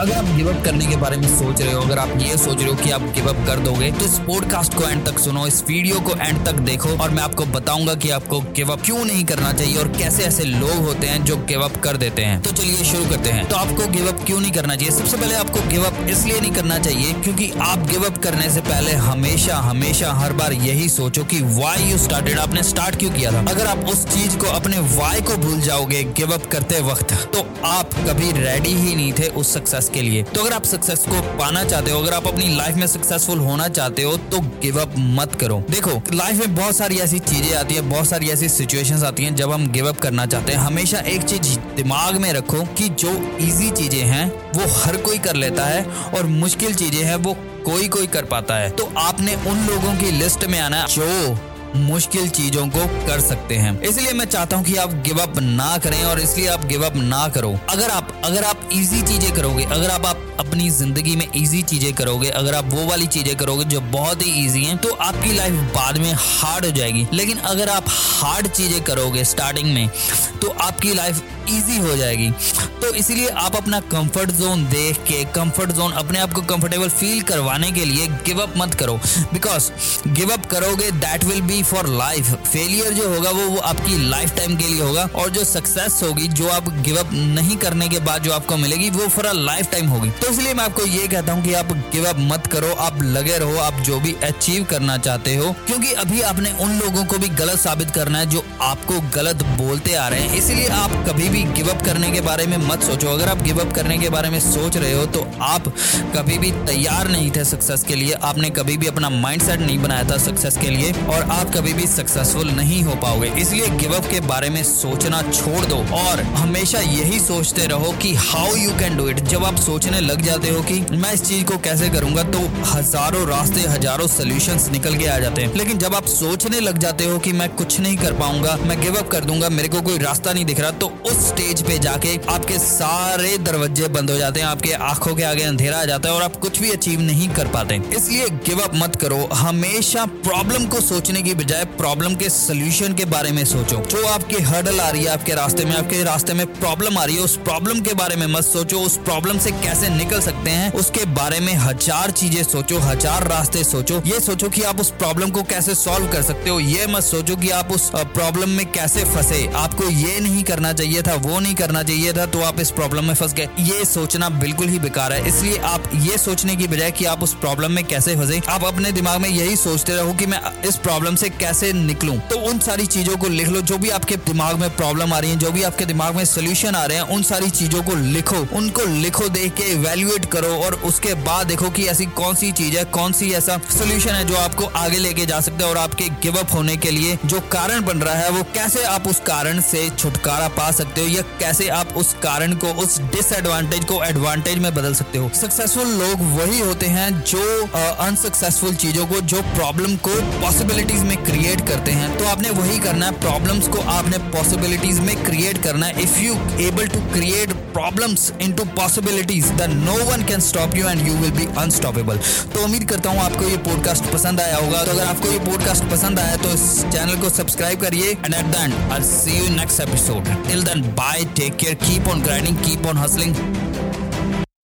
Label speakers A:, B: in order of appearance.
A: अगर आप give up करने के बारे में सोच रहे हो, अगर आप ये सोच रहे हो कि आप गिव अप कर दोगे तो इस पॉडकास्ट को एंड तक सुनो, इस वीडियो को एंड तक देखो और मैं आपको बताऊँगा कि आपको गिव अप क्यों नहीं करना चाहिए और कैसे ऐसे लोग होते हैं जो गिव अप कर देते हैं। तो चलिए शुरू करते हैं। तो आपको गिव अप क्यों नहीं करना चाहिए? सबसे पहले आपको गिव अप इसलिए नहीं करना चाहिए क्योंकि आप गिव अप करने से पहले हमेशा हमेशा, हर बार यही सोचो कि वाई यू स्टार्टेड आपने स्टार्ट क्यों किया था? अगर आप उस चीज़ को, अपने वाई को भूल जाओगे गिव अप करते वक्त तो आप कभी रेडी ही नहीं थे उस सक्सेस के लिए। तो अगर आप सक्सेस को पाना चाहते हो, अगर आप अपनी लाइफ में सक्सेसफुल होना चाहते हो तो गिव अप मत करो। देखो लाइफ में बहुत सारी ऐसी चीज़ें आती है, बहुत सारी ऐसी सिचुएशन आती है, जब हम गिव अप करना चाहते हैं। हमेशा एक चीज़ दिमाग में रखो कि जो इजी चीज़ें हैं, वो हर कोई कर लेता है और मुश्किल चीज़ें हैं, वो कोई कोई कर पाता है। तो आपने उन लोगों की लिस्ट में आना जो मुश्किल चीज़ों को कर सकते हैं। इसलिए मैं चाहता हूँ कि आप गिव अप ना करें और इसलिए आप गिव अप ना करो। अगर आप अगर आप इजी चीज़ें करोगे अगर आप, आप अपनी ज़िंदगी में इजी चीज़ें करोगे, अगर आप वो वाली चीज़ें करोगे जो बहुत ही इजी हैं तो आपकी लाइफ बाद में हार्ड हो जाएगी। लेकिन अगर आप हार्ड चीज़ें करोगे स्टार्टिंग में तो आपकी लाइफ इजी हो जाएगी। तो इसीलिए आप अपना कंफर्ट जोन देख के कंफर्ट जोन अपने आप को कंफर्टेबल फील करवाने के लिए गिव अप मत करो। बिकॉज़ गिव अप करोगे that will be for life failure जो होगा वो वो आपकी लाइफ टाइम के लिए होगा, और जो सक्सेस होगी, जो आप गिव अप नहीं करने के बाद जो आपको मिलेगी, वो फॉर अ लाइफ टाइम होगी। तो इसलिए मैं आपको ये कहता हूँ कि आप गिव अप मत करो, आप लगे रहो, आप जो भी अचीव करना चाहते हो, क्योंकि अभी आपने उन लोगों को भी गलत साबित करना है जो आपको गलत बोलते आ रहे हैं। इसलिए आप कभी भी गिव अप करने के बारे में मत सोचो। अगर आप गिव अप करने के बारे में सोच रहे हो तो आप कभी भी तैयार नहीं थे सक्सेस के लिए। आपने कभी भी अपना माइंडसेट नहीं बनाया था सक्सेस के लिए, और आप कभी भी सक्सेसफुल नहीं हो पाओगे। इसलिए गिव अप के बारे में सोचना छोड़ दो, और हमेशा यही सोचते रहो कि how you can do it जब आप सोचने लग जाते हो कि मैं इस चीज़ को कैसे करूँगा? तो हज़ारों रास्ते, हज़ारों सोल्यूशन निकल के आ जाते हैं। लेकिन जब आप सोचने लग जाते हो कि मैं कुछ नहीं कर पाऊँगा, मैं गिव अप कर दूँगा, मेरे को कोई रास्ता नहीं दिख रहा तो उस स्टेज पे जाके आपके सारे दरवाजे बंद हो जाते हैं, आपके आँखों के आगे अंधेरा आ जाता है और आप कुछ भी अचीव नहीं कर पाते। इसलिए गिव अप मत करो। हमेशा प्रॉब्लम को सोचने की बजाय प्रॉब्लम के सोल्यूशन के बारे में सोचो। जो आपकी हर्डल आ रही है आपके रास्ते में, आपके रास्ते में प्रॉब्लम आ रही है, उस प्रॉब्लम के बारे में मत सोचो। उस प्रॉब्लम से कैसे निकल सकते हैं। उसके बारे में हज़ार चीज़ें सोचो, हज़ार रास्ते सोचो। ये सोचो कि आप उस प्रॉब्लम को कैसे सॉल्व कर सकते हो। ये मत सोचो कि आप उस प्रॉब्लम में कैसे फंसे। आपको ये नहीं करना चाहिए था, वो नहीं करना चाहिए था तो आप इस प्रॉब्लम में फंस गए। ये सोचना बिल्कुल ही बेकार है। इसलिए आप ये सोचने की बजाय कि आप उस प्रॉब्लम में कैसे फंसे, आप अपने दिमाग में यही सोचते रहो कि मैं इस प्रॉब्लम से कैसे निकलूं। तो उन सारी चीज़ों को लिख लो, जो भी आपके दिमाग में प्रॉब्लम आ रही है, जो भी आपके दिमाग में सोल्यूशन आ रहे हैं, उन सारी चीज़ों को लिखो। उनको लिखो देख के इवेल्युएट करो और उसके बाद देखो कि ऐसी कौन सी चीज़ है, कौन सी ऐसा सोल्यूशन है जो आपको आगे लेके जा सकते हैं और आपके गिव अप होने के लिए जो कारण बन रहा है, वो कैसे आप उस कारण से छुटकारा पा सकते हो या कैसे आप उस कारण को, उस डिसएडवांटेज को एडवांटेज में बदल सकते हो। सक्सेसफुल लोग वही होते हैं जो अनसक्सेसफुल चीज़ों को, जो प्रॉब्लम को पॉसिबिलिटीज में क्रिएट करते हैं। तो आपने वही करना है प्रॉब्लम्स को आपने पॉसिबिलिटीज में क्रिएट करना है। If you able to create problems into possibilities the no one can stop you and you will be unstoppable तो उम्मीद करता हूँ आपको ये पॉडकास्ट पसंद आया होगा। तो अगर आपको ये पॉडकास्ट पसंद आया तो इस चैनल को सब्सक्राइब करिए। And at the end I see you next episode till then bye take care keep on grinding keep on hustling.